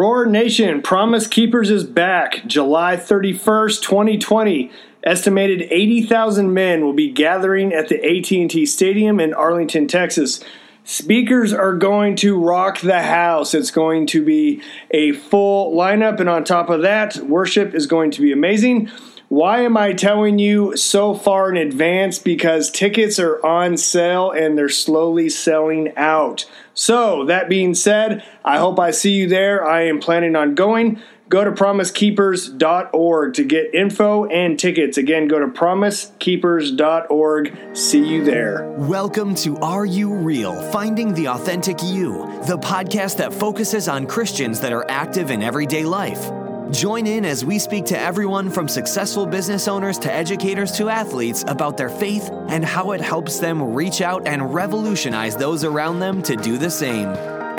Roar Nation, Promise Keepers is back July 31st, 2020. Estimated 80,000 men will be gathering at the AT&T Stadium in Arlington, Texas. Speakers are going to rock the house. It's going to be a full lineup and on top of that, worship is going to be amazing. Why am I telling you so far in advance? Because tickets are on sale and they're slowly selling out. So, that being said, I hope I see you there. I am planning on going. Go to promisekeepers.org to get info and tickets. Again, go to promisekeepers.org. See you there. Welcome to Are You Real? Finding the Authentic You, the podcast that focuses on Christians that are active in everyday life. Join in as we speak to everyone from successful business owners to educators to athletes about their faith and how it helps them reach out and revolutionize those around them to do the same.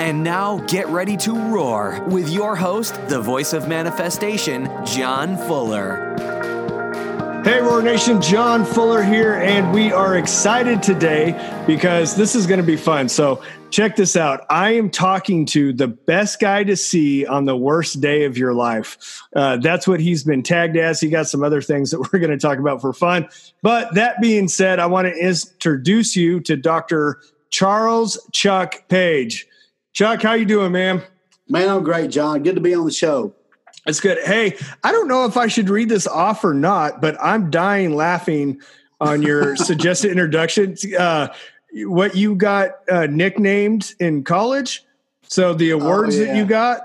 And now get ready to roar with your host, the voice of manifestation, John Fuller. Hey, Roar Nation, John Fuller here, and we are excited today because this is going to be fun. So, check this out. I am talking to the best guy to see on the worst day of your life. Uh, that's what he's been tagged as. He got some other things that we're going to talk about for fun. But that being said, I want to introduce you to Dr. Charles Chuck Page. Chuck, how you doing, man? Man, I'm great, John. Good to be on the show. It's good. Hey, I don't know if I should read this off or not, but I'm dying laughing on your suggested introduction. Uh, what you got uh, nicknamed in college? So the awards oh, yeah. that you got?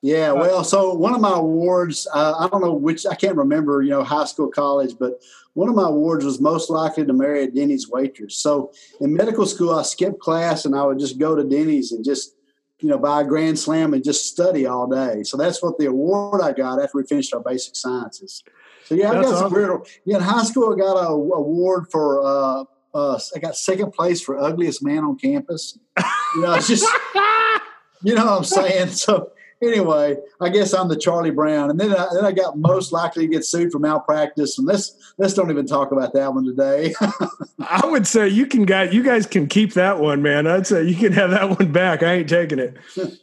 Yeah, well, so one of my awards, uh, I don't know which, I can't remember, you know, high school, college, but one of my awards was most likely to marry a Denny's waitress. So in medical school, I skipped class and I would just go to Denny's and just you know, buy a grand slam and just study all day. So that's what the award I got after we finished our basic sciences. So yeah, I got some weird. Yeah, in high school, I got a award for. Uh, uh, I got second place for ugliest man on campus. You know, it's just. you know what I'm saying? So anyway, I guess I'm the Charlie Brown, and then I, then I got most likely to get sued for malpractice. And let's let's don't even talk about that one today. I would say you can guys you guys can keep that one, man. I'd say you can have that one back. I ain't taking it.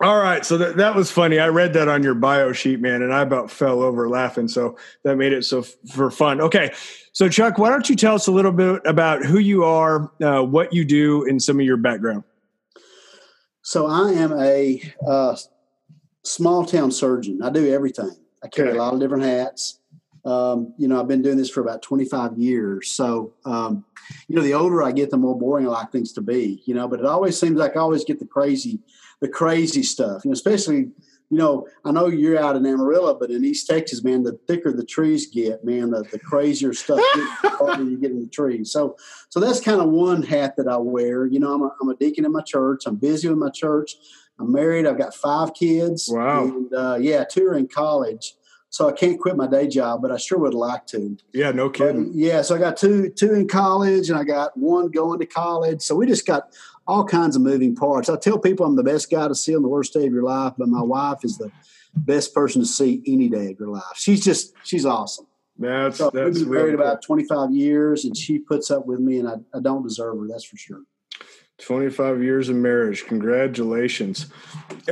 All right, so that, that was funny. I read that on your bio sheet, man, and I about fell over laughing. So that made it so f- for fun. Okay, so Chuck, why don't you tell us a little bit about who you are, uh, what you do, and some of your background? So I am a uh, small town surgeon. I do everything. I carry okay. a lot of different hats. Um, you know, I've been doing this for about 25 years. So, um, you know, the older I get, the more boring I like things to be, you know, but it always seems like I always get the crazy, the crazy stuff, you know, especially you know, I know you're out in Amarillo, but in East Texas, man, the thicker the trees get, man, the, the crazier stuff the harder you get in the trees. So, so that's kind of one hat that I wear. You know, I'm a, I'm a deacon in my church. I'm busy with my church. I'm married. I've got five kids. Wow. And uh, yeah, two are in college. So I can't quit my day job, but I sure would like to. Yeah, no kidding. But, yeah, so I got two two in college, and I got one going to college. So we just got all kinds of moving parts. I tell people I'm the best guy to see on the worst day of your life, but my wife is the best person to see any day of your life. She's just she's awesome. That's so that's we've been married about 25 years, and she puts up with me, and I, I don't deserve her. That's for sure. 25 years of marriage. Congratulations.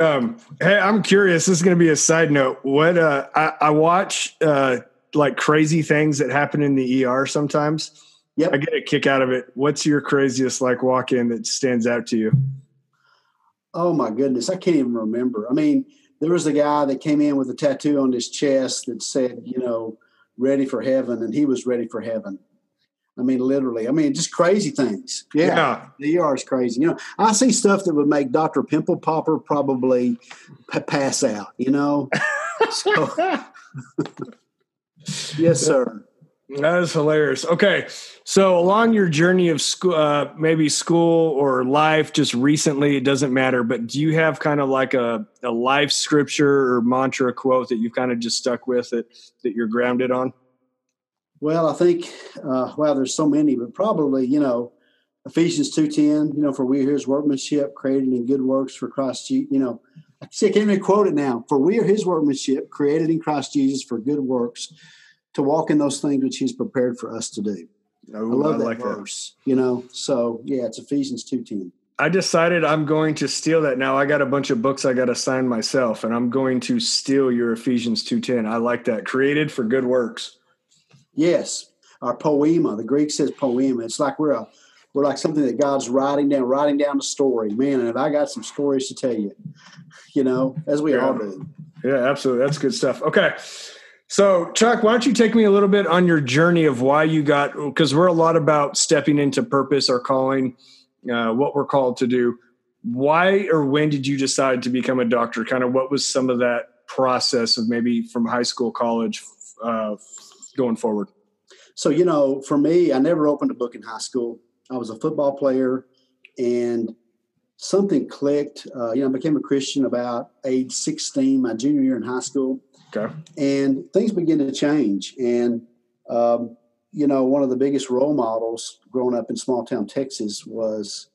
Um, hey, I'm curious. This is going to be a side note. What uh, I, I watch uh, like crazy things that happen in the ER sometimes Yep. I get a kick out of it. What's your craziest like walk in that stands out to you? Oh my goodness. I can't even remember. I mean, there was a guy that came in with a tattoo on his chest that said, you know, ready for heaven, and he was ready for heaven. I mean, literally. I mean, just crazy things. Yeah, yeah. the ER is crazy. You know, I see stuff that would make Doctor Pimple Popper probably p- pass out. You know, so yes, sir. That is hilarious. Okay, so along your journey of school, uh, maybe school or life, just recently, it doesn't matter. But do you have kind of like a, a life scripture or mantra quote that you've kind of just stuck with that that you're grounded on? Well, I think uh, well, there's so many, but probably you know Ephesians two ten. You know, for we are His workmanship, created in good works for Christ. You know, I can't even quote it now. For we are His workmanship, created in Christ Jesus for good works to walk in those things which he's prepared for us to do. Oh, I love I that like verse. That. You know, so yeah, it's Ephesians two ten. I decided I'm going to steal that. Now I got a bunch of books I got to sign myself, and I'm going to steal your Ephesians two ten. I like that. Created for good works. Yes, our poema. The Greek says poema. It's like we're a we're like something that God's writing down, writing down the story. Man, and I got some stories to tell you, you know, as we yeah. all do. Yeah, absolutely. That's good stuff. Okay. So, Chuck, why don't you take me a little bit on your journey of why you got, because we're a lot about stepping into purpose or calling, uh, what we're called to do. Why or when did you decide to become a doctor? Kind of what was some of that process of maybe from high school, college, uh, going forward? So, you know, for me, I never opened a book in high school. I was a football player and something clicked. Uh, you know, I became a Christian about age 16, my junior year in high school. Okay. And things begin to change. And, um, you know, one of the biggest role models growing up in small town Texas was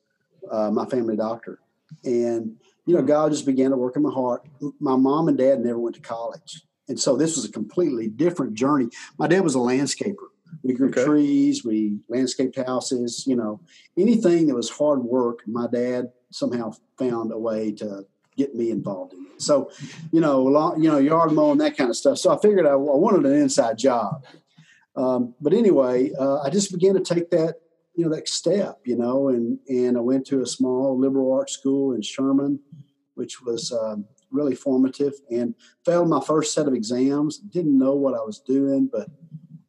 uh, my family doctor. And, you know, God just began to work in my heart. My mom and dad never went to college. And so this was a completely different journey. My dad was a landscaper. We grew okay. trees, we landscaped houses, you know, anything that was hard work, my dad somehow found a way to get me involved in it. So, you know, long, you know, yard mowing, that kind of stuff. So I figured I, I wanted an inside job. Um, but anyway, uh, I just began to take that, you know, that step, you know, and, and I went to a small liberal arts school in Sherman, which was um, really formative and failed my first set of exams. Didn't know what I was doing, but,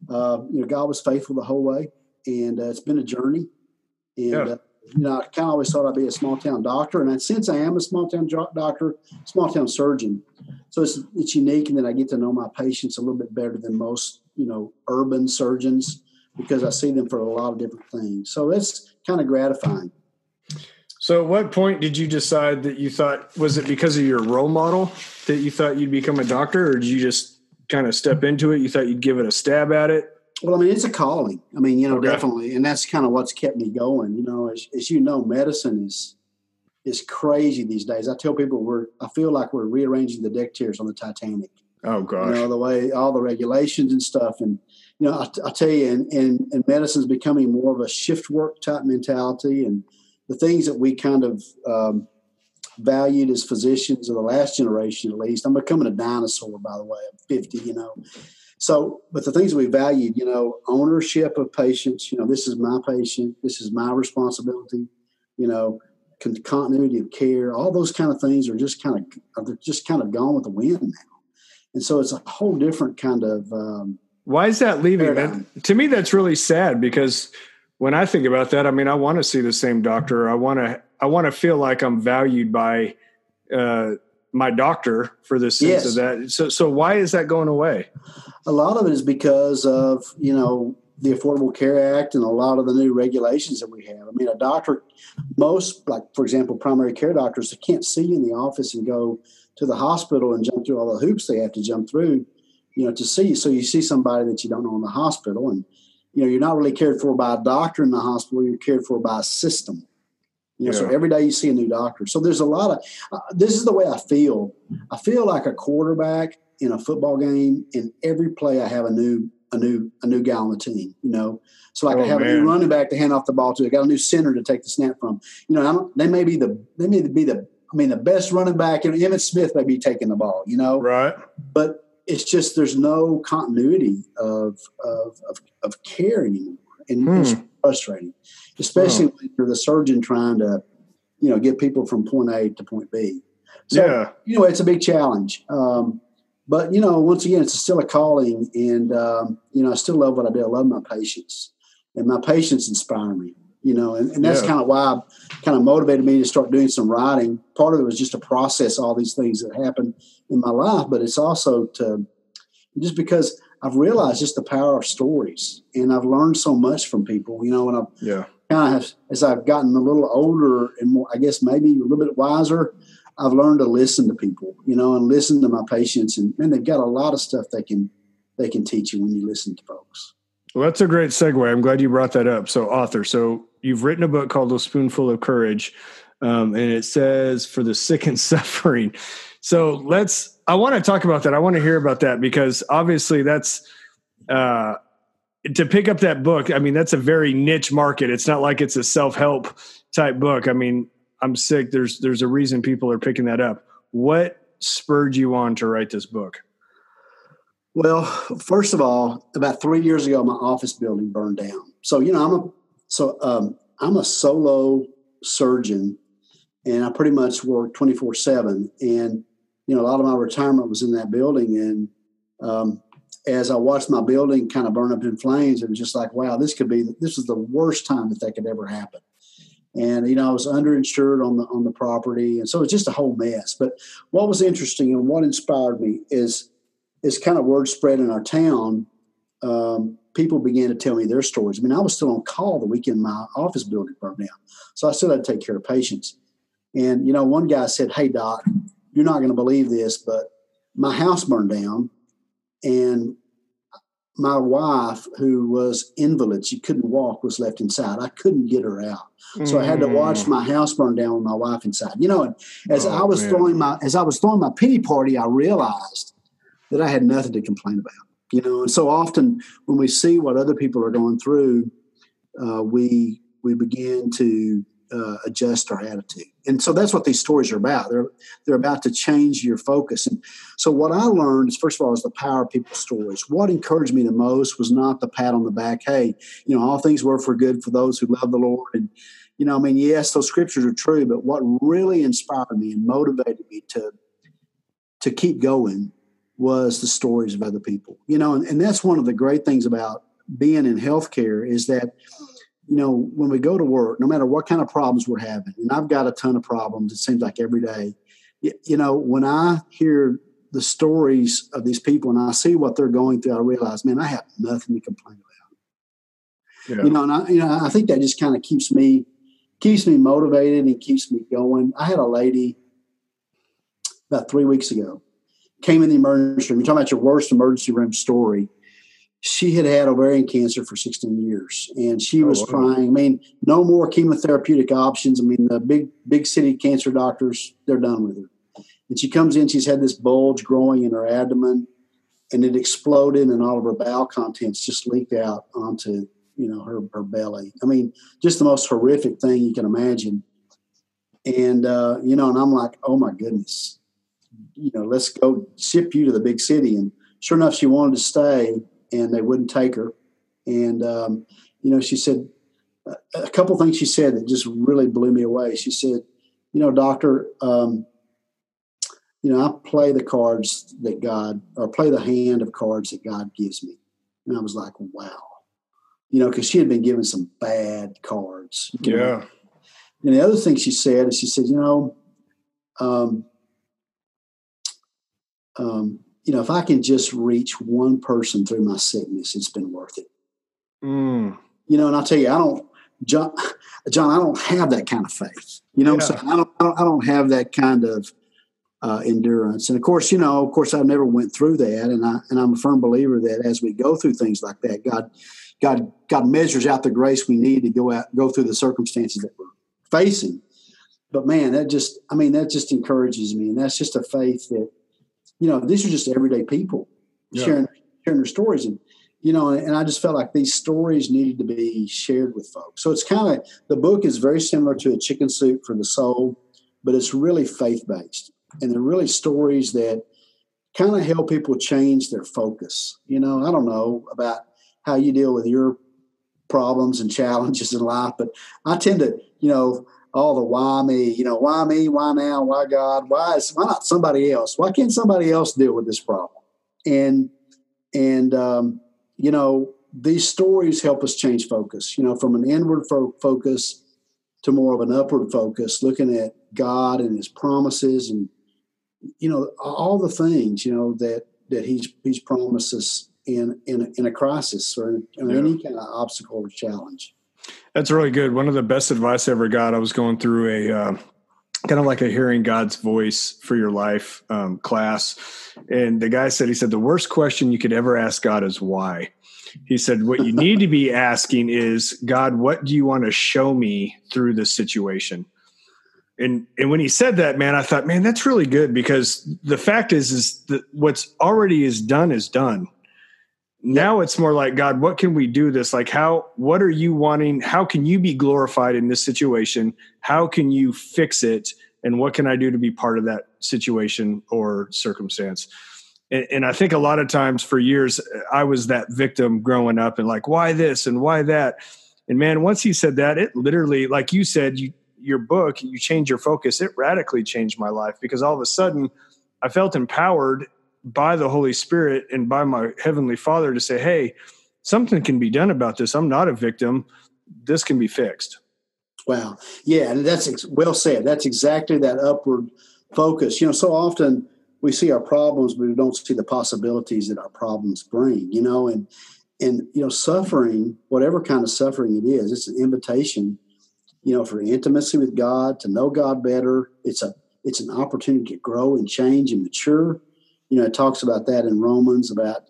uh, you know, God was faithful the whole way. And uh, it's been a journey. And, yeah uh, you know, I kind of always thought I'd be a small town doctor, and since I am a small town doctor, small town surgeon, so it's it's unique, and then I get to know my patients a little bit better than most, you know, urban surgeons because I see them for a lot of different things. So it's kind of gratifying. So, at what point did you decide that you thought was it because of your role model that you thought you'd become a doctor, or did you just kind of step into it? You thought you'd give it a stab at it? Well, I mean, it's a calling. I mean, you know, okay. definitely, and that's kind of what's kept me going. You know, as, as you know, medicine is is crazy these days. I tell people we're I feel like we're rearranging the deck chairs on the Titanic. Oh gosh, you know the way all the regulations and stuff, and you know, I, I tell you, and, and and medicine's becoming more of a shift work type mentality, and the things that we kind of um, valued as physicians of the last generation, at least. I'm becoming a dinosaur, by the way. I'm 50, you know. So, but the things we valued, you know, ownership of patients, you know, this is my patient, this is my responsibility, you know, con- continuity of care, all those kind of things are just kind of, they're just kind of gone with the wind now. And so it's a whole different kind of. Um, Why is that leaving? That, to me, that's really sad because when I think about that, I mean, I want to see the same doctor. I want to, I want to feel like I'm valued by, uh, my doctor for the sense yes. of that. So, so why is that going away? A lot of it is because of you know the Affordable Care Act and a lot of the new regulations that we have. I mean, a doctor, most like for example, primary care doctors, they can't see you in the office and go to the hospital and jump through all the hoops they have to jump through, you know, to see you. So you see somebody that you don't know in the hospital, and you know you're not really cared for by a doctor in the hospital. You're cared for by a system. You know, yeah. so every day you see a new doctor. So there's a lot of. Uh, this is the way I feel. I feel like a quarterback in a football game. In every play, I have a new a new a new guy on the team. You know, so like oh, I have man. a new running back to hand off the ball to. I got a new center to take the snap from. You know, I they may be the they may be the I mean the best running back. And Emmitt Smith may be taking the ball. You know, right? But it's just there's no continuity of of of, of care anymore, and hmm. it's frustrating especially when you're the surgeon trying to, you know, get people from point A to point B. So, yeah. you know, it's a big challenge. Um, but, you know, once again, it's still a calling. And, um, you know, I still love what I do. I love my patients. And my patients inspire me, you know, and, and that's yeah. kind of why kind of motivated me to start doing some writing. Part of it was just to process all these things that happened in my life, but it's also to just because I've realized just the power of stories and I've learned so much from people, you know, and I've yeah kind of as I've gotten a little older and more, I guess maybe a little bit wiser, I've learned to listen to people, you know, and listen to my patients. And man, they've got a lot of stuff they can they can teach you when you listen to folks. Well, that's a great segue. I'm glad you brought that up. So, author, so you've written a book called A Spoonful of Courage, um, and it says for the sick and suffering. So let's. I want to talk about that. I want to hear about that because obviously that's. Uh, to pick up that book, I mean, that's a very niche market. It's not like it's a self help type book. I mean, I'm sick. There's there's a reason people are picking that up. What spurred you on to write this book? Well, first of all, about three years ago, my office building burned down. So you know, I'm a so um, I'm a solo surgeon, and I pretty much work 24 seven. And you know, a lot of my retirement was in that building, and um, as I watched my building kind of burn up in flames, it was just like, wow, this could be this is the worst time that that could ever happen. And you know, I was underinsured on the on the property, and so it's just a whole mess. But what was interesting and what inspired me is is kind of word spread in our town. Um, people began to tell me their stories. I mean, I was still on call the weekend my office building burned down, so I had to take care of patients. And you know, one guy said, "Hey, doc, you're not going to believe this, but my house burned down." and my wife, who was invalid, she couldn't walk, was left inside. I couldn't get her out, so I had to watch mm. my house burn down with my wife inside. You know, and as oh, I was man. throwing my as I was throwing my pity party, I realized that I had nothing to complain about. You know, and so often when we see what other people are going through, uh, we we begin to uh, adjust our attitude. And so that's what these stories are about. They're they're about to change your focus. And so what I learned is first of all is the power of people's stories. What encouraged me the most was not the pat on the back. Hey, you know, all things work for good for those who love the Lord. And you know, I mean, yes, those scriptures are true, but what really inspired me and motivated me to to keep going was the stories of other people. You know, and, and that's one of the great things about being in healthcare is that you know, when we go to work, no matter what kind of problems we're having, and I've got a ton of problems, it seems like every day, you know, when I hear the stories of these people and I see what they're going through, I realize, man, I have nothing to complain about. Yeah. You know, and I, you know, I think that just kind of keeps me keeps me motivated and keeps me going. I had a lady about three weeks ago came in the emergency room. You're talking about your worst emergency room story she had had ovarian cancer for 16 years and she oh, was wow. trying i mean no more chemotherapeutic options. I mean the big big city cancer doctors they're done with her. And she comes in she's had this bulge growing in her abdomen and it exploded and all of her bowel contents just leaked out onto you know her, her belly. I mean just the most horrific thing you can imagine. And uh, you know and i'm like oh my goodness. You know let's go ship you to the big city. And sure enough she wanted to stay and they wouldn't take her. And um, you know, she said a couple things she said that just really blew me away. She said, "You know, doctor, um, you know, I play the cards that God, or play the hand of cards that God gives me." And I was like, "Wow." You know, because she had been given some bad cards. Yeah. Know? And the other thing she said is she said, you know, um, um, you know, if I can just reach one person through my sickness, it's been worth it. Mm. You know, and I'll tell you, I don't, John, John, I don't have that kind of faith. You know, yeah. I'm saying? I don't, I don't, I don't have that kind of uh, endurance. And of course, you know, of course, I've never went through that, and I and I'm a firm believer that as we go through things like that, God, God, God measures out the grace we need to go out, go through the circumstances that we're facing. But man, that just, I mean, that just encourages me, and that's just a faith that you know, these are just everyday people yeah. sharing sharing their stories, and you know, and I just felt like these stories needed to be shared with folks. So it's kind of the book is very similar to a chicken soup for the soul, but it's really faith based, and they're really stories that kind of help people change their focus. You know, I don't know about how you deal with your problems and challenges in life, but I tend to, you know, all the why me, you know, why me, why now, why God, why is why not somebody else? Why can't somebody else deal with this problem? And and um, you know, these stories help us change focus. You know, from an inward fo- focus to more of an upward focus, looking at God and His promises, and you know, all the things you know that that He's He's promised us in in a, in a crisis or in, in yeah. any kind of obstacle or challenge. That's really good. One of the best advice I ever got. I was going through a uh, kind of like a hearing God's voice for your life um, class, and the guy said, he said the worst question you could ever ask God is why. He said, what you need to be asking is, God, what do you want to show me through this situation? And and when he said that, man, I thought, man, that's really good because the fact is, is that what's already is done is done now it's more like god what can we do this? Like how what are you wanting? How can you be glorified in this situation? How can you fix it? And what can i do to be part of that situation or circumstance? And, and i think a lot of times for years i was that victim growing up and like why this and why that? And man once he said that it literally like you said you your book you change your focus. It radically changed my life because all of a sudden i felt empowered by the Holy Spirit and by my Heavenly Father to say, hey, something can be done about this. I'm not a victim. This can be fixed. Wow. Yeah. And that's ex- well said. That's exactly that upward focus. You know, so often we see our problems, but we don't see the possibilities that our problems bring, you know, and, and, you know, suffering, whatever kind of suffering it is, it's an invitation, you know, for intimacy with God, to know God better. It's a, it's an opportunity to grow and change and mature you know, it talks about that in Romans, about,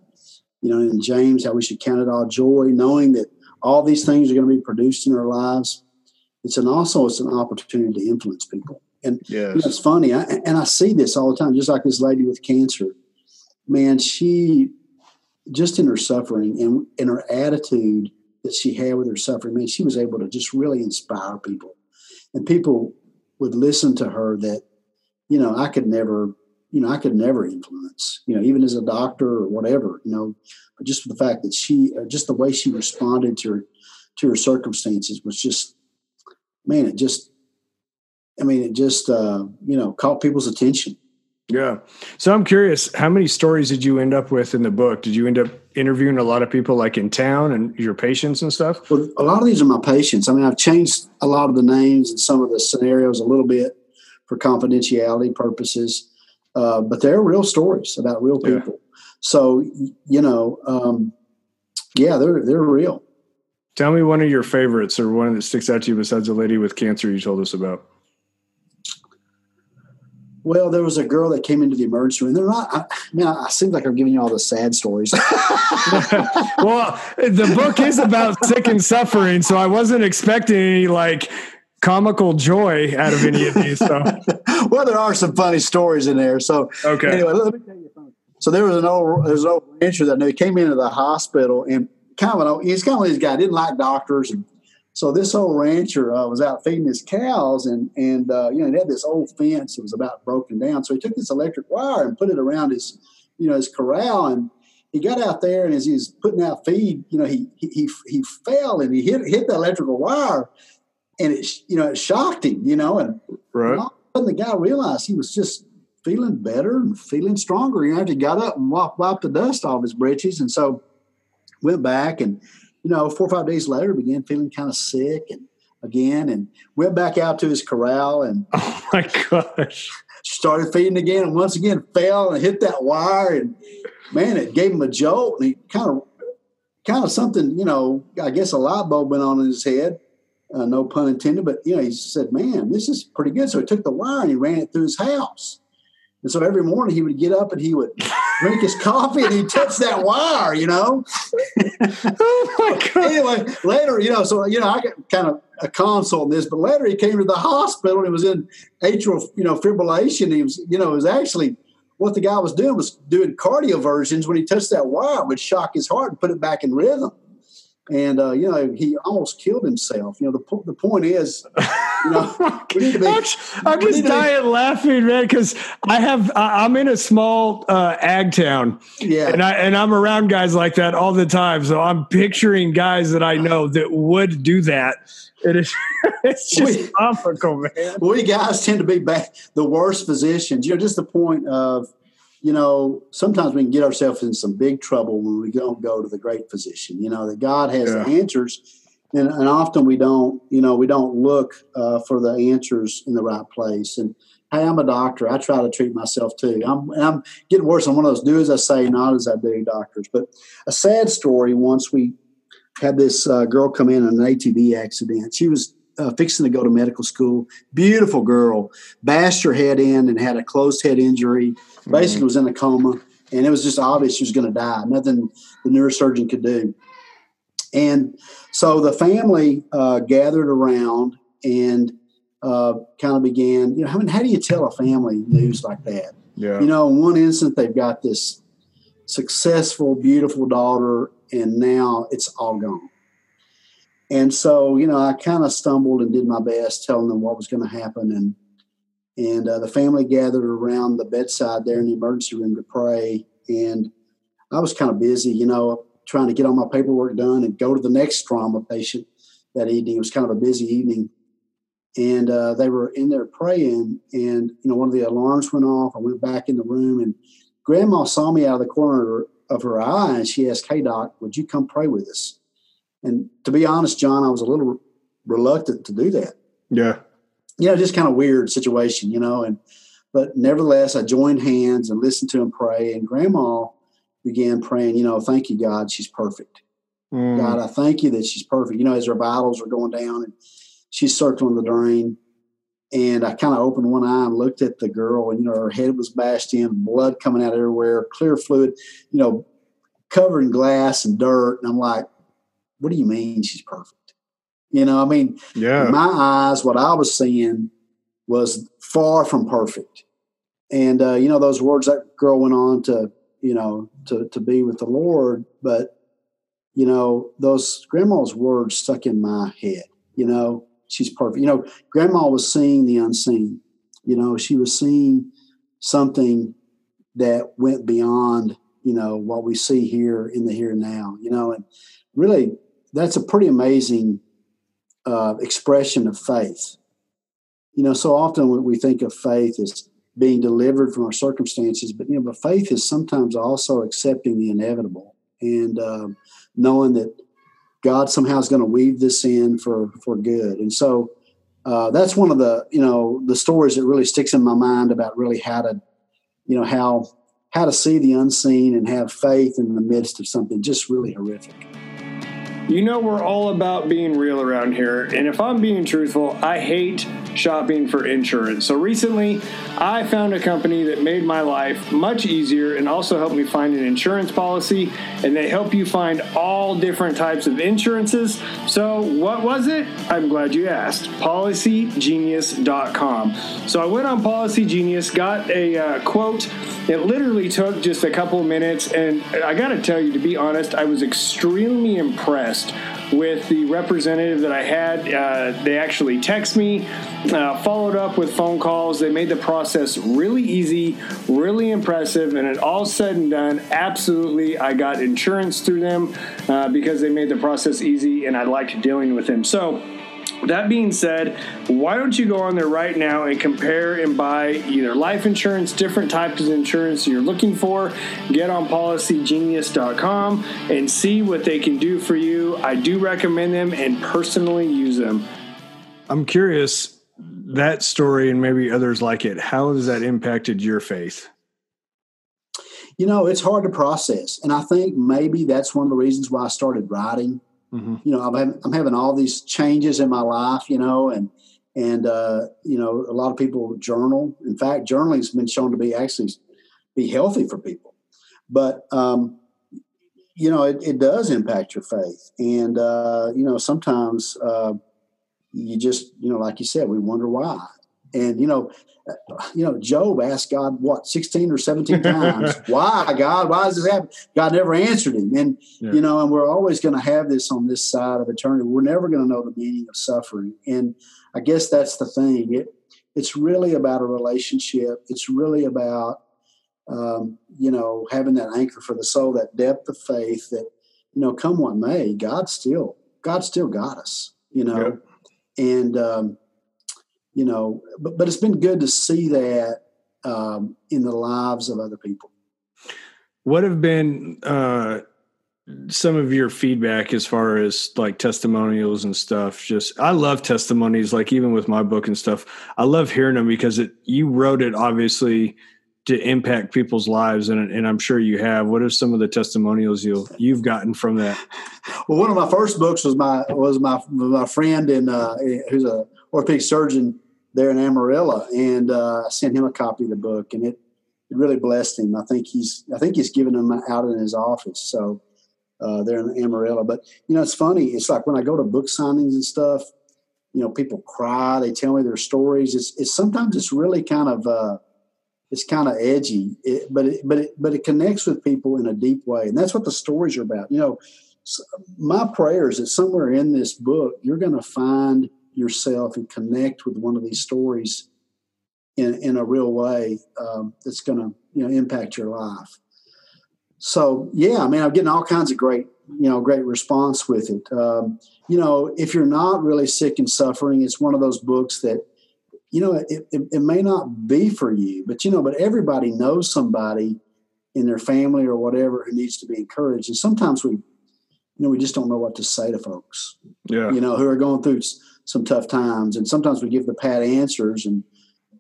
you know, in James, how we should count it all joy, knowing that all these things are going to be produced in our lives. It's an also it's an opportunity to influence people. And yes. you know, it's funny, I, and I see this all the time, just like this lady with cancer. Man, she just in her suffering and in her attitude that she had with her suffering, man, she was able to just really inspire people. And people would listen to her that, you know, I could never you know, I could never influence, you know, even as a doctor or whatever, you know, but just the fact that she, uh, just the way she responded to her, to her circumstances was just, man, it just, I mean, it just, uh, you know, caught people's attention. Yeah. So I'm curious, how many stories did you end up with in the book? Did you end up interviewing a lot of people like in town and your patients and stuff? Well, a lot of these are my patients. I mean, I've changed a lot of the names and some of the scenarios a little bit for confidentiality purposes. Uh, but they're real stories about real people. Yeah. So you know, um, yeah, they're they're real. Tell me one of your favorites, or one that sticks out to you besides the lady with cancer you told us about. Well, there was a girl that came into the emergency room. They're not. I, mean, I, I seem like I'm giving you all the sad stories. well, the book is about sick and suffering, so I wasn't expecting any like comical joy out of any of these. So, well, there are some funny stories in there. So, okay. Anyway, let me tell you something. So there was an old there's an old rancher that knew he came into the hospital and kind of an he's kind of these guy didn't like doctors and so this old rancher uh, was out feeding his cows and and uh, you know he had this old fence that was about broken down. So he took this electric wire and put it around his you know his corral and he got out there and as he was putting out feed, you know, he he he fell and he hit hit the electrical wire and it you know it shocked him, you know, and, right. all of a sudden the guy realized he was just feeling better and feeling stronger. You know, he got up and wiped, wiped the dust off his breeches, and so went back and you know four or five days later began feeling kind of sick and again and went back out to his corral and oh my gosh started feeding again and once again fell and hit that wire and man it gave him a jolt and he kind of kind of something you know i guess a light bulb went on in his head uh, no pun intended. But you know, he said, "Man, this is pretty good." So he took the wire and he ran it through his house. And so every morning he would get up and he would drink his coffee and he'd touch that wire, you know. oh my god! Anyway, later, you know, so you know, I got kind of a consult in this, but later he came to the hospital and he was in atrial, you know, fibrillation. He was, you know, it was actually what the guy was doing was doing cardioversions when he touched that wire, would shock his heart and put it back in rhythm and uh, you know he almost killed himself. You know the the point is, you know, we need to be. I'm, just dying be, laughing, man, because I have I'm in a small uh, ag town, yeah, and I and I'm around guys like that all the time. So I'm picturing guys that I know that would do that. It is it's just we, comical, man. We guys tend to be back, the worst physicians. You know, just the point of you know, sometimes we can get ourselves in some big trouble when we don't go to the great physician. You know, that God has yeah. the answers, and, and, often we don't. You know, we don't look uh, for the answers in the right place. And hey, I'm a doctor. I try to treat myself too. I'm I'm getting worse. I'm one of those do as I say, not as I do doctors. But a sad story. Once we had this uh, girl come in on an ATV accident. She was uh, fixing to go to medical school. Beautiful girl, bashed her head in and had a closed head injury. Basically, mm-hmm. was in a coma, and it was just obvious she was going to die. Nothing the neurosurgeon could do. And so the family uh, gathered around and uh, kind of began. You know, I mean, how do you tell a family news like that? Yeah. You know, in one instant they've got this successful, beautiful daughter, and now it's all gone. And so, you know, I kind of stumbled and did my best telling them what was going to happen. And and uh, the family gathered around the bedside there in the emergency room to pray. And I was kind of busy, you know, trying to get all my paperwork done and go to the next trauma patient that evening. It was kind of a busy evening. And uh, they were in there praying, and you know, one of the alarms went off. I went back in the room, and Grandma saw me out of the corner of her eye, and she asked, "Hey, Doc, would you come pray with us?" And to be honest, John, I was a little reluctant to do that. Yeah, you know, just kind of weird situation, you know. And but nevertheless, I joined hands and listened to him pray. And Grandma began praying, you know, thank you, God, she's perfect. Mm. God, I thank you that she's perfect. You know, as her vitals were going down and she's circling the drain. And I kind of opened one eye and looked at the girl, and you know, her head was bashed in, blood coming out everywhere, clear fluid, you know, covered in glass and dirt. And I'm like, what do you mean she's perfect? You know, I mean, yeah. my eyes, what I was seeing was far from perfect. And uh, you know, those words that girl went on to, you know, to to be with the Lord, but you know, those grandma's words stuck in my head. You know, she's perfect. You know, grandma was seeing the unseen. You know, she was seeing something that went beyond, you know, what we see here in the here and now, you know, and really that's a pretty amazing uh, expression of faith. You know, so often we think of faith as being delivered from our circumstances, but you know, but faith is sometimes also accepting the inevitable and um, knowing that God somehow is going to weave this in for for good. And so uh, that's one of the you know the stories that really sticks in my mind about really how to you know how how to see the unseen and have faith in the midst of something just really horrific. You know, we're all about being real around here. And if I'm being truthful, I hate shopping for insurance. So recently, I found a company that made my life much easier and also helped me find an insurance policy. And they help you find all different types of insurances. So, what was it? I'm glad you asked. PolicyGenius.com. So, I went on Policy Genius, got a uh, quote. It literally took just a couple minutes. And I got to tell you, to be honest, I was extremely impressed impressed with the representative that I had. Uh, they actually text me, uh, followed up with phone calls. They made the process really easy, really impressive, and it all said and done, absolutely, I got insurance through them uh, because they made the process easy, and I liked dealing with them. So that being said, why don't you go on there right now and compare and buy either life insurance, different types of insurance you're looking for? Get on policygenius.com and see what they can do for you. I do recommend them and personally use them. I'm curious that story and maybe others like it. How has that impacted your faith? You know, it's hard to process. And I think maybe that's one of the reasons why I started writing Mm-hmm. You know, I'm having, I'm having all these changes in my life, you know, and and uh, you know, a lot of people journal. In fact, journaling has been shown to be actually be healthy for people. But um, you know, it, it does impact your faith, and uh, you know, sometimes uh, you just, you know, like you said, we wonder why. And you know, you know, Job asked God what sixteen or seventeen times, "Why, God? Why does this happen?" God never answered him, and yeah. you know, and we're always going to have this on this side of eternity. We're never going to know the meaning of suffering, and I guess that's the thing. It it's really about a relationship. It's really about um, you know having that anchor for the soul, that depth of faith. That you know, come what may, God still God still got us. You know, and um, you know, but, but it's been good to see that um, in the lives of other people. What have been uh, some of your feedback as far as like testimonials and stuff? Just I love testimonies, like even with my book and stuff. I love hearing them because it you wrote it obviously to impact people's lives, and and I'm sure you have. What are some of the testimonials you you've gotten from that? Well, one of my first books was my was my my friend and uh, who's a orthopedic surgeon there in Amarillo, and uh, I sent him a copy of the book, and it, it really blessed him. I think he's I think he's given them out in his office. So uh, there in Amarillo, but you know it's funny. It's like when I go to book signings and stuff, you know, people cry. They tell me their stories. It's it's sometimes it's really kind of uh, it's kind of edgy, it, but it, but it, but it connects with people in a deep way, and that's what the stories are about. You know, my prayer is that somewhere in this book you're going to find yourself and connect with one of these stories in in a real way um, that's going to you know impact your life. So yeah, I mean, I'm getting all kinds of great you know great response with it. Um, you know, if you're not really sick and suffering, it's one of those books that you know, it, it, it, may not be for you, but you know, but everybody knows somebody in their family or whatever who needs to be encouraged. And sometimes we, you know, we just don't know what to say to folks, yeah. you know, who are going through some tough times. And sometimes we give the pat answers and,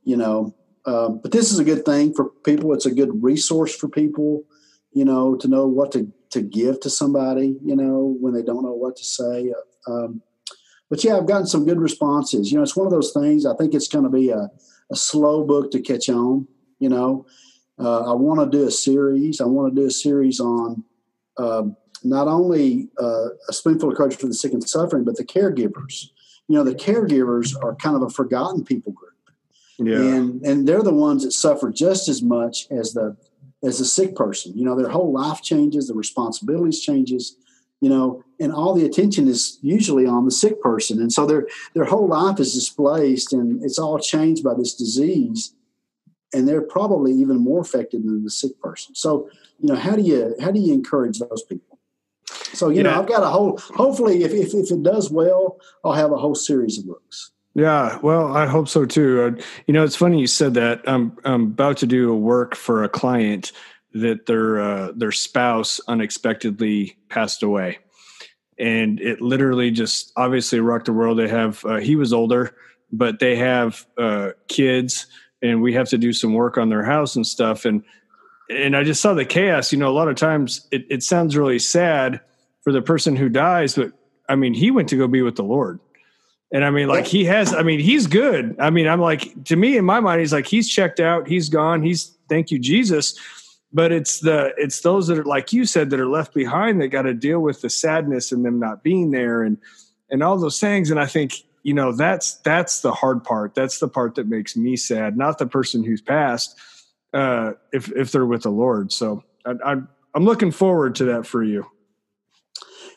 you know, um, but this is a good thing for people. It's a good resource for people, you know, to know what to, to give to somebody, you know, when they don't know what to say. Um, but yeah, I've gotten some good responses. You know, it's one of those things. I think it's going to be a, a slow book to catch on. You know, uh, I want to do a series. I want to do a series on uh, not only uh, a spoonful of courage for the sick and suffering, but the caregivers. You know, the caregivers are kind of a forgotten people group. Yeah. And and they're the ones that suffer just as much as the as the sick person. You know, their whole life changes, the responsibilities changes, you know, and all the attention is usually on the sick person. And so their their whole life is displaced and it's all changed by this disease. And they're probably even more affected than the sick person. So, you know, how do you how do you encourage those people? So, you yeah. know, I've got a whole hopefully if, if if it does well, I'll have a whole series of books. Yeah, well, I hope so too. Uh, you know, it's funny you said that. I'm I'm about to do a work for a client that their uh, their spouse unexpectedly passed away, and it literally just obviously rocked the world. They have uh, he was older, but they have uh, kids, and we have to do some work on their house and stuff. And and I just saw the chaos. You know, a lot of times it, it sounds really sad for the person who dies, but I mean, he went to go be with the Lord. And I mean, like he has, I mean, he's good. I mean, I'm like, to me, in my mind, he's like, he's checked out, he's gone, he's, thank you, Jesus. But it's the it's those that are like you said that are left behind that got to deal with the sadness and them not being there and and all those things. And i think you know that's that's the hard part. That's the part that makes me sad not the person who's passed uh if if they're with the lord. So I, i'm i'm looking forward to that for you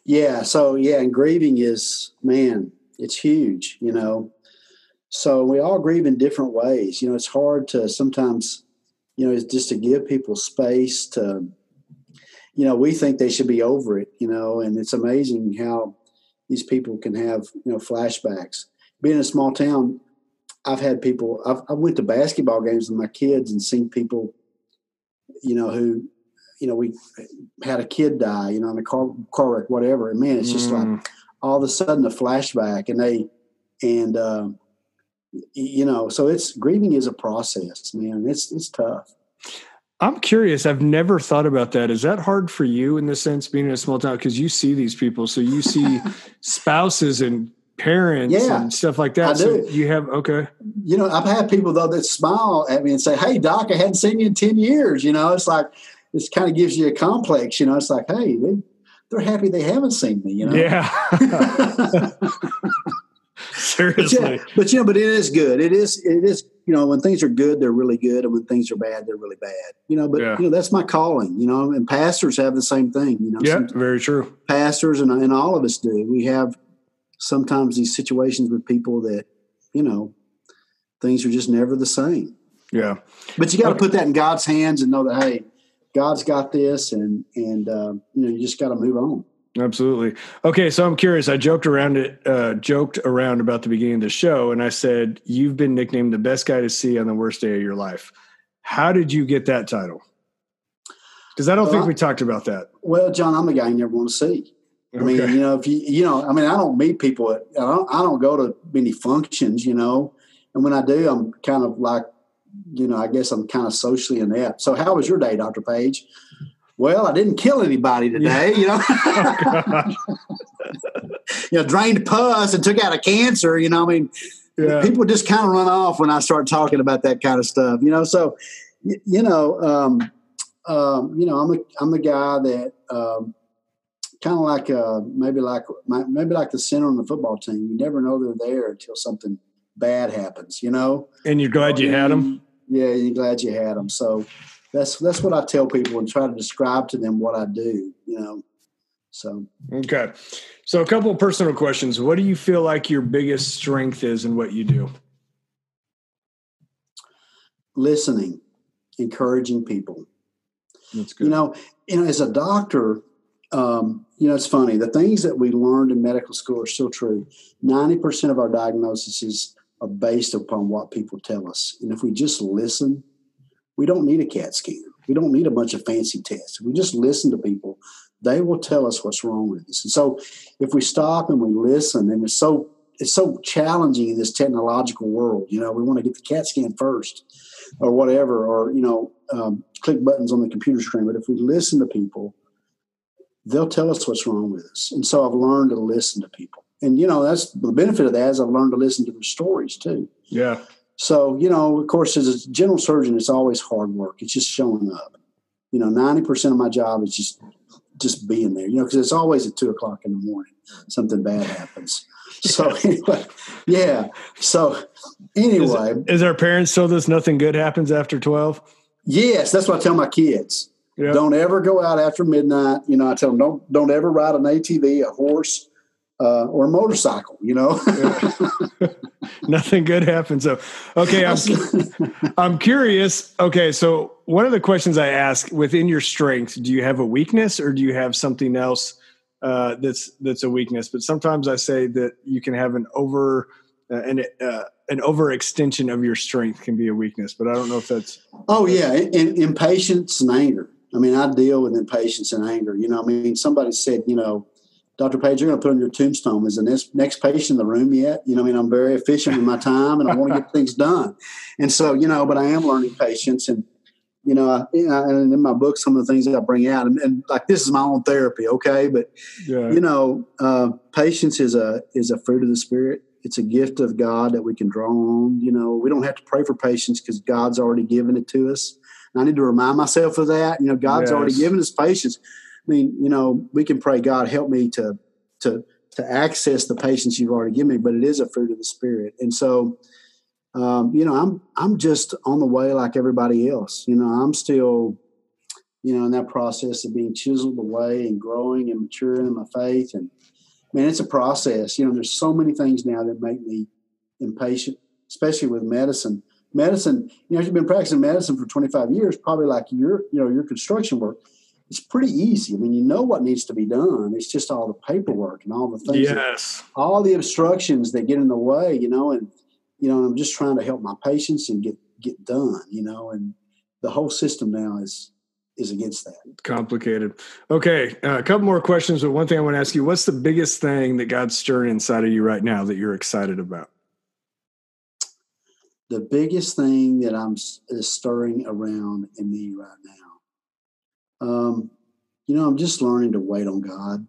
yeah so yeah and grieving is man it's huge you know so we all grieve in different ways you know it's hard to sometimes you know, it's just to give people space to, you know, we think they should be over it, you know, and it's amazing how these people can have, you know, flashbacks. Being in a small town, I've had people, I've, I went to basketball games with my kids and seen people, you know, who, you know, we had a kid die, you know, in a car, car wreck, whatever. And man, it's just mm. like all of a sudden a flashback and they, and, uh, you know, so it's grieving is a process, man. It's it's tough. I'm curious. I've never thought about that. Is that hard for you in the sense being in a small town because you see these people, so you see spouses and parents yeah, and stuff like that. So you have okay. You know, I've had people though that smile at me and say, "Hey, doc, I hadn't seen you in ten years." You know, it's like this kind of gives you a complex. You know, it's like, hey, they, they're happy they haven't seen me. You know, yeah. Seriously. But yeah, but you know, but it is good. It is it is, you know, when things are good, they're really good, and when things are bad, they're really bad. You know, but yeah. you know, that's my calling, you know, and pastors have the same thing, you know. Yeah, very true. Pastors and and all of us do. We have sometimes these situations with people that, you know, things are just never the same. Yeah. But you got to okay. put that in God's hands and know that hey, God's got this, and and uh, you know, you just got to move on. Absolutely. Okay, so I'm curious. I joked around it, uh, joked around about the beginning of the show, and I said you've been nicknamed the best guy to see on the worst day of your life. How did you get that title? Because I don't well, think we talked about that. Well, John, I'm a guy you never want to see. I mean, you know, if you, you know, I mean, I don't meet people. At, I don't, I don't go to many functions, you know, and when I do, I'm kind of like, you know, I guess I'm kind of socially inept. So, how was your day, Doctor Page? well, I didn't kill anybody today, yeah. you know. oh, you know, drained pus and took out a cancer, you know. I mean, yeah. people just kind of run off when I start talking about that kind of stuff, you know. So, you, you know, um, um, you know, I'm a I'm the guy that um, kind of like uh, maybe like maybe like the center on the football team. You never know they're there until something bad happens, you know. And you're glad you had them. Yeah, you're glad you had them. So that's that's what I tell people and try to describe to them what I do. You know, so okay. So a couple of personal questions. What do you feel like your biggest strength is in what you do? Listening, encouraging people. That's good. You know, you know, as a doctor, um, you know, it's funny. The things that we learned in medical school are still true. Ninety percent of our diagnoses are based upon what people tell us, and if we just listen, we don't need a CAT scan. We don't need a bunch of fancy tests. If we just listen to people, they will tell us what's wrong with us. And so, if we stop and we listen, and it's so it's so challenging in this technological world. You know, we want to get the CAT scan first, or whatever, or you know, um, click buttons on the computer screen. But if we listen to people they'll tell us what's wrong with us. And so I've learned to listen to people. And you know, that's the benefit of that is I've learned to listen to their stories too. Yeah. So, you know, of course, as a general surgeon, it's always hard work. It's just showing up. You know, 90% of my job is just just being there, you know, because it's always at two o'clock in the morning, something bad happens. So anyway, yeah. So anyway. Is, is our parents told us nothing good happens after 12? Yes, that's what I tell my kids. Yep. Don't ever go out after midnight. You know, I tell them don't don't ever ride an ATV, a horse, uh, or a motorcycle. You know, nothing good happens. So, okay, I'm I'm curious. Okay, so one of the questions I ask within your strength, do you have a weakness or do you have something else uh, that's that's a weakness? But sometimes I say that you can have an over uh, an uh, an overextension of your strength can be a weakness. But I don't know if that's. Oh yeah, in, impatience and anger. I mean, I deal with impatience and anger. You know, I mean, somebody said, you know, Dr. Page, you're going to put on your tombstone. Is the next, next patient in the room yet? You know, I mean, I'm very efficient with my time and I want to get things done. And so, you know, but I am learning patience. And, you know, I, and in my book, some of the things that I bring out, and, and like this is my own therapy, okay? But, yeah. you know, uh, patience is a is a fruit of the spirit. It's a gift of God that we can draw on. You know, we don't have to pray for patience because God's already given it to us. I need to remind myself of that. You know, God's yes. already given us patience. I mean, you know, we can pray, God, help me to to to access the patience you've already given me, but it is a fruit of the spirit. And so, um, you know, I'm I'm just on the way like everybody else. You know, I'm still, you know, in that process of being chiseled away and growing and maturing in my faith. And man, it's a process. You know, there's so many things now that make me impatient, especially with medicine medicine, you know, you've been practicing medicine for 25 years, probably like your, you know, your construction work. It's pretty easy. I mean, you know what needs to be done. It's just all the paperwork and all the things, yes, that, all the obstructions that get in the way, you know, and you know, I'm just trying to help my patients and get get done, you know, and the whole system now is is against that. Complicated. Okay, uh, a couple more questions, but one thing I want to ask you: What's the biggest thing that God's stirring inside of you right now that you're excited about? the biggest thing that I'm is stirring around in me right now. Um, you know, I'm just learning to wait on God.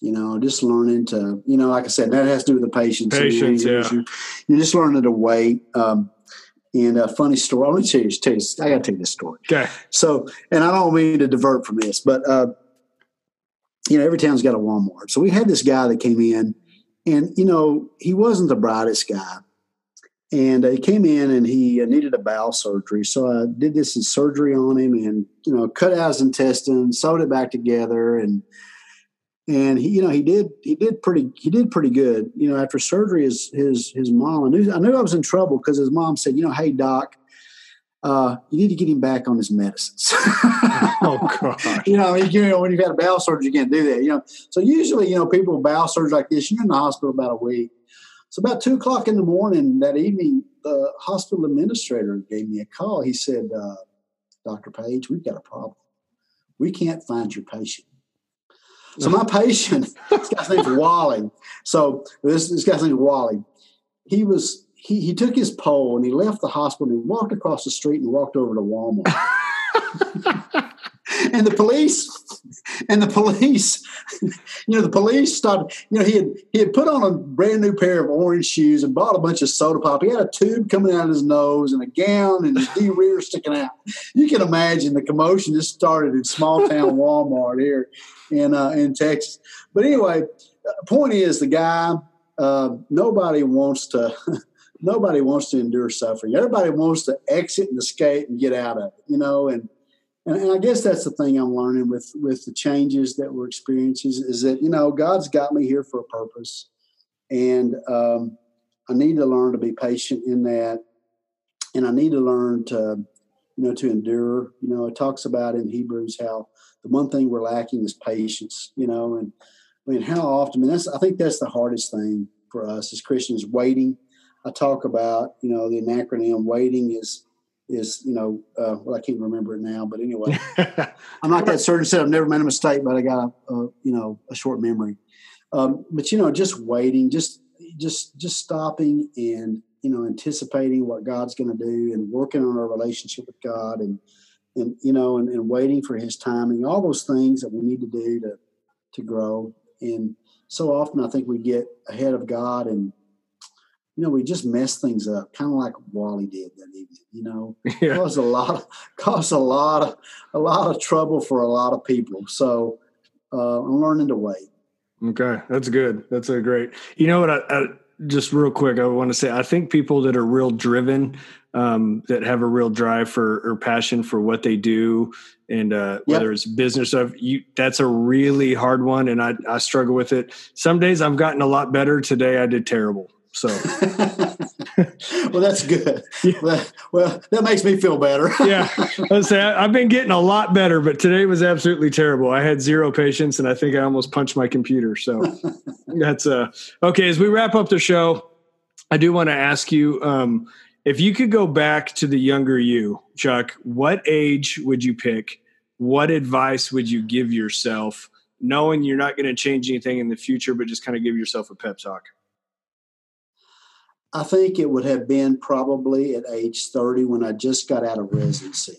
You know, just learning to, you know, like I said, that has to do with the patience. Patience, yeah. You're, you're, just learning to wait. Um, and a funny story. Let me tell you, tell you I got to tell you this story. Okay. So, and I don't mean to divert from this, but uh, you know, every town's got a Walmart. So we had this guy that came in, and you know, he wasn't the brightest guy, and he came in and he needed a bowel surgery. So I did this in surgery on him and, you know, cut out his intestine, sewed it back together. And, and he, you know, he did, he did pretty, he did pretty good. You know, after surgery, his, his, his mom, I knew, I knew I was in trouble because his mom said, you know, Hey doc, uh, you need to get him back on his medicines. oh God! you know, you know, when you've had a bowel surgery, you can't do that. You know, so usually, you know, people with bowel surgery like this, you're in the hospital about a week. So about two o'clock in the morning that evening, the hospital administrator gave me a call. He said, uh, "Dr. Page, we've got a problem. We can't find your patient." So my patient, this guy's name's Wally. So this, this guy's name's Wally. He was he he took his pole and he left the hospital and he walked across the street and walked over to Walmart. and the police and the police you know the police started you know he had he had put on a brand new pair of orange shoes and bought a bunch of soda pop he had a tube coming out of his nose and a gown and his d rear sticking out you can imagine the commotion just started in small town walmart here in uh, in texas but anyway point is the guy uh, nobody wants to nobody wants to endure suffering. Everybody wants to exit and escape and get out of it, you know. And and, and I guess that's the thing I'm learning with with the changes that we're experiencing is that you know God's got me here for a purpose, and um, I need to learn to be patient in that, and I need to learn to you know to endure. You know, it talks about in Hebrews how the one thing we're lacking is patience. You know, and I mean how often? I mean that's I think that's the hardest thing for us as Christians waiting I talk about, you know, the acronym waiting is is you know uh, well I can't remember it now, but anyway, I'm not that certain. Said I've never made a mistake, but I got a, a you know a short memory. Um, but you know, just waiting, just just just stopping and you know anticipating what God's going to do and working on our relationship with God and and you know and, and waiting for His timing, all those things that we need to do to to grow. And so often, I think we get ahead of God and you know, we just mess things up, kind of like Wally did that evening. You know, yeah. caused a lot, of, caused a lot of, a lot of trouble for a lot of people. So uh, I'm learning to wait. Okay, that's good. That's a great. You know what? I, I just real quick, I want to say I think people that are real driven, um, that have a real drive for or passion for what they do, and uh, whether yep. it's business stuff, you that's a really hard one, and I I struggle with it. Some days I've gotten a lot better. Today I did terrible. So, well, that's good. Yeah. Well, well, that makes me feel better. yeah, let's say I, have been getting a lot better, but today was absolutely terrible. I had zero patience, and I think I almost punched my computer. So that's uh okay. As we wrap up the show, I do want to ask you um, if you could go back to the younger you, Chuck. What age would you pick? What advice would you give yourself, knowing you're not going to change anything in the future, but just kind of give yourself a pep talk? I think it would have been probably at age 30 when I just got out of residency.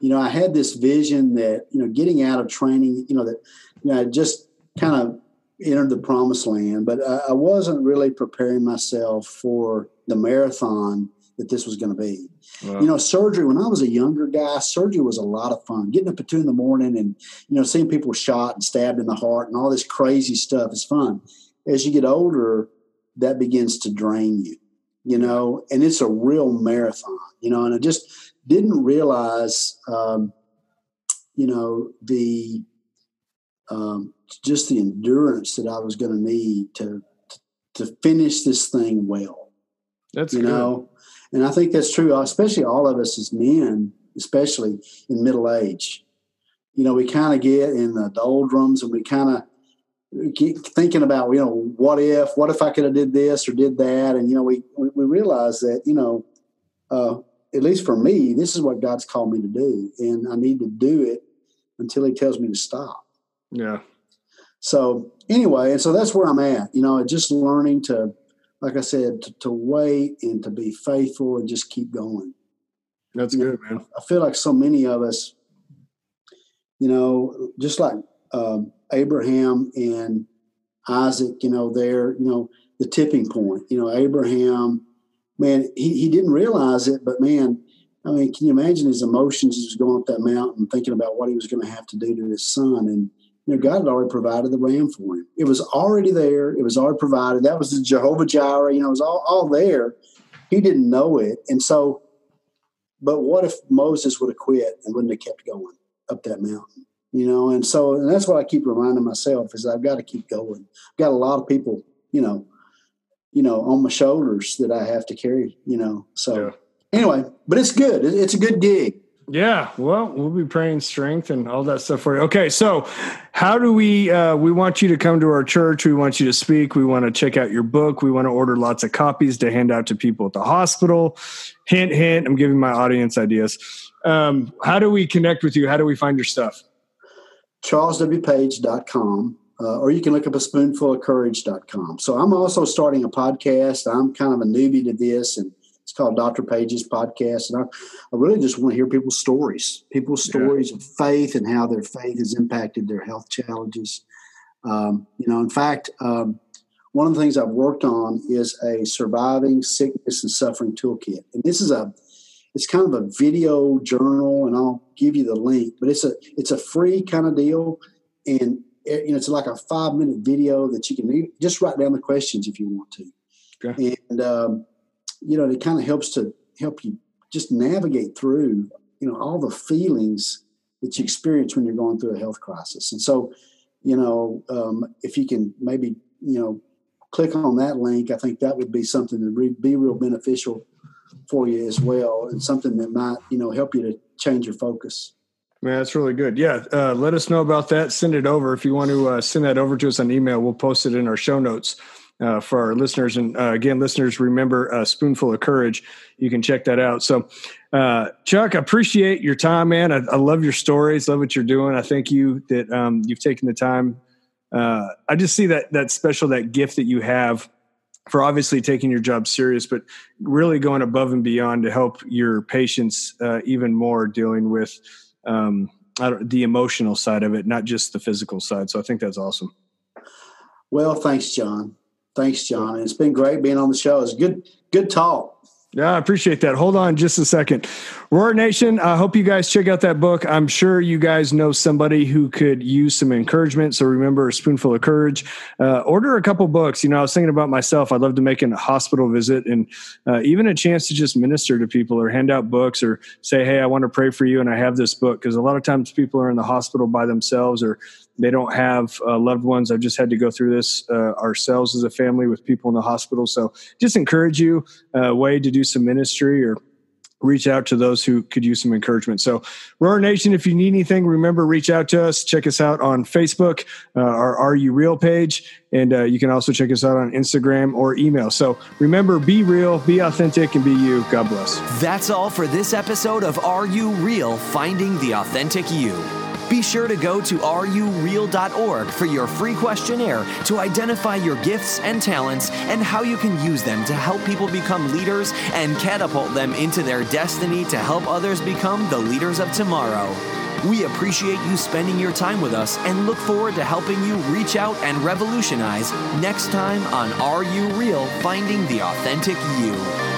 You know, I had this vision that, you know, getting out of training, you know, that, you know, I just kind of entered the promised land, but I, I wasn't really preparing myself for the marathon that this was going to be. Wow. You know, surgery, when I was a younger guy, surgery was a lot of fun. Getting up at two in the morning and, you know, seeing people shot and stabbed in the heart and all this crazy stuff is fun. As you get older, that begins to drain you, you know, and it's a real marathon, you know, and I just didn't realize, um, you know, the, um, just the endurance that I was going to need to, to finish this thing well. That's you good. know, and I think that's true, especially all of us as men, especially in middle age. You know, we kind of get in the doldrums and we kind of thinking about you know what if what if i could have did this or did that? And you know we we, realize that you know uh, at least for me this is what god's called me to do and i need to do it until he tells me to stop. Yeah. So anyway and so that's where i'm at you know just learning to like i said to, to wait and to be faithful and just keep going. That's you good know, man. I feel like so many of us you know just like um, Abraham and Isaac, you know, there, you know, the tipping point. You know, Abraham, man, he, he didn't realize it, but man, I mean, can you imagine his emotions? He was going up that mountain thinking about what he was going to have to do to his son. And, you know, God had already provided the ram for him. It was already there. It was already provided. That was the Jehovah Jireh. You know, it was all, all there. He didn't know it. And so, but what if Moses would have quit and wouldn't have kept going up that mountain? You know and so and that's what i keep reminding myself is i've got to keep going. I've got a lot of people you know you know on my shoulders that i have to carry you know so yeah. anyway but it's good. It's a good gig. Yeah well we'll be praying strength and all that stuff for you. Okay so how do we uh, we want you to come to our church. We want you to speak. We want to check out your book. We want to order lots of copies to hand out to people at the hospital. Hint hint i'm giving my audience ideas. Um, how do we connect with you? How do we find your stuff charleswpage.com, uh, or you can look up a spoonful of courage.com. So I'm also starting a podcast. I'm kind of a newbie to this, and it's called Dr. Page's Podcast. And I, I really just want to hear people's stories, people's stories yeah. of faith and how their faith has impacted their health challenges. Um, you know, in fact, um, one of the things I've worked on is a surviving sickness and suffering toolkit. And this is a it's kind of a video journal, and I'll give you the link. But it's a it's a free kind of deal, and it, you know it's like a five minute video that you can just write down the questions if you want to. Okay. And um, you know, it kind of helps to help you just navigate through, you know, all the feelings that you experience when you're going through a health crisis. And so, you know, um, if you can maybe, you know, click on that link, I think that would be something that would be real beneficial for you as well, and something that might, you know, help you to change your focus. Man, that's really good. Yeah, uh, let us know about that. Send it over if you want to uh, send that over to us on email. We'll post it in our show notes uh, for our listeners. And uh, again, listeners, remember a spoonful of courage. You can check that out. So, uh, Chuck, I appreciate your time, man. I, I, love your stories. Love what you're doing. I thank you that um, you've taken the time. Uh, I just see that that special, that gift that you have for obviously taking your job serious, but really going above and beyond to help your patients uh, even more dealing with um, the emotional side of it, not just the physical side. So I think that's awesome. Well, thanks, John. Thanks, John. It's been great being on the show. It's good, good talk. Yeah, I appreciate that. Hold on just a second. Roar Nation, I hope you guys check out that book. I'm sure you guys know somebody who could use some encouragement. So remember, a spoonful of courage. Uh, order a couple books. You know, I was thinking about myself. I'd love to make a hospital visit and uh, even a chance to just minister to people or hand out books or say, hey, I want to pray for you and I have this book. Because a lot of times people are in the hospital by themselves or they don't have uh, loved ones. I've just had to go through this uh, ourselves as a family with people in the hospital. So just encourage you a uh, way to do some ministry or reach out to those who could use some encouragement. So, Roar Nation, if you need anything, remember reach out to us. Check us out on Facebook, uh, our Are You Real page, and uh, you can also check us out on Instagram or email. So, remember, be real, be authentic, and be you. God bless. That's all for this episode of Are You Real? Finding the Authentic You. Be sure to go to rureal.org for your free questionnaire to identify your gifts and talents and how you can use them to help people become leaders and catapult them into their destiny to help others become the leaders of tomorrow. We appreciate you spending your time with us and look forward to helping you reach out and revolutionize next time on Are You Real? Finding the Authentic You.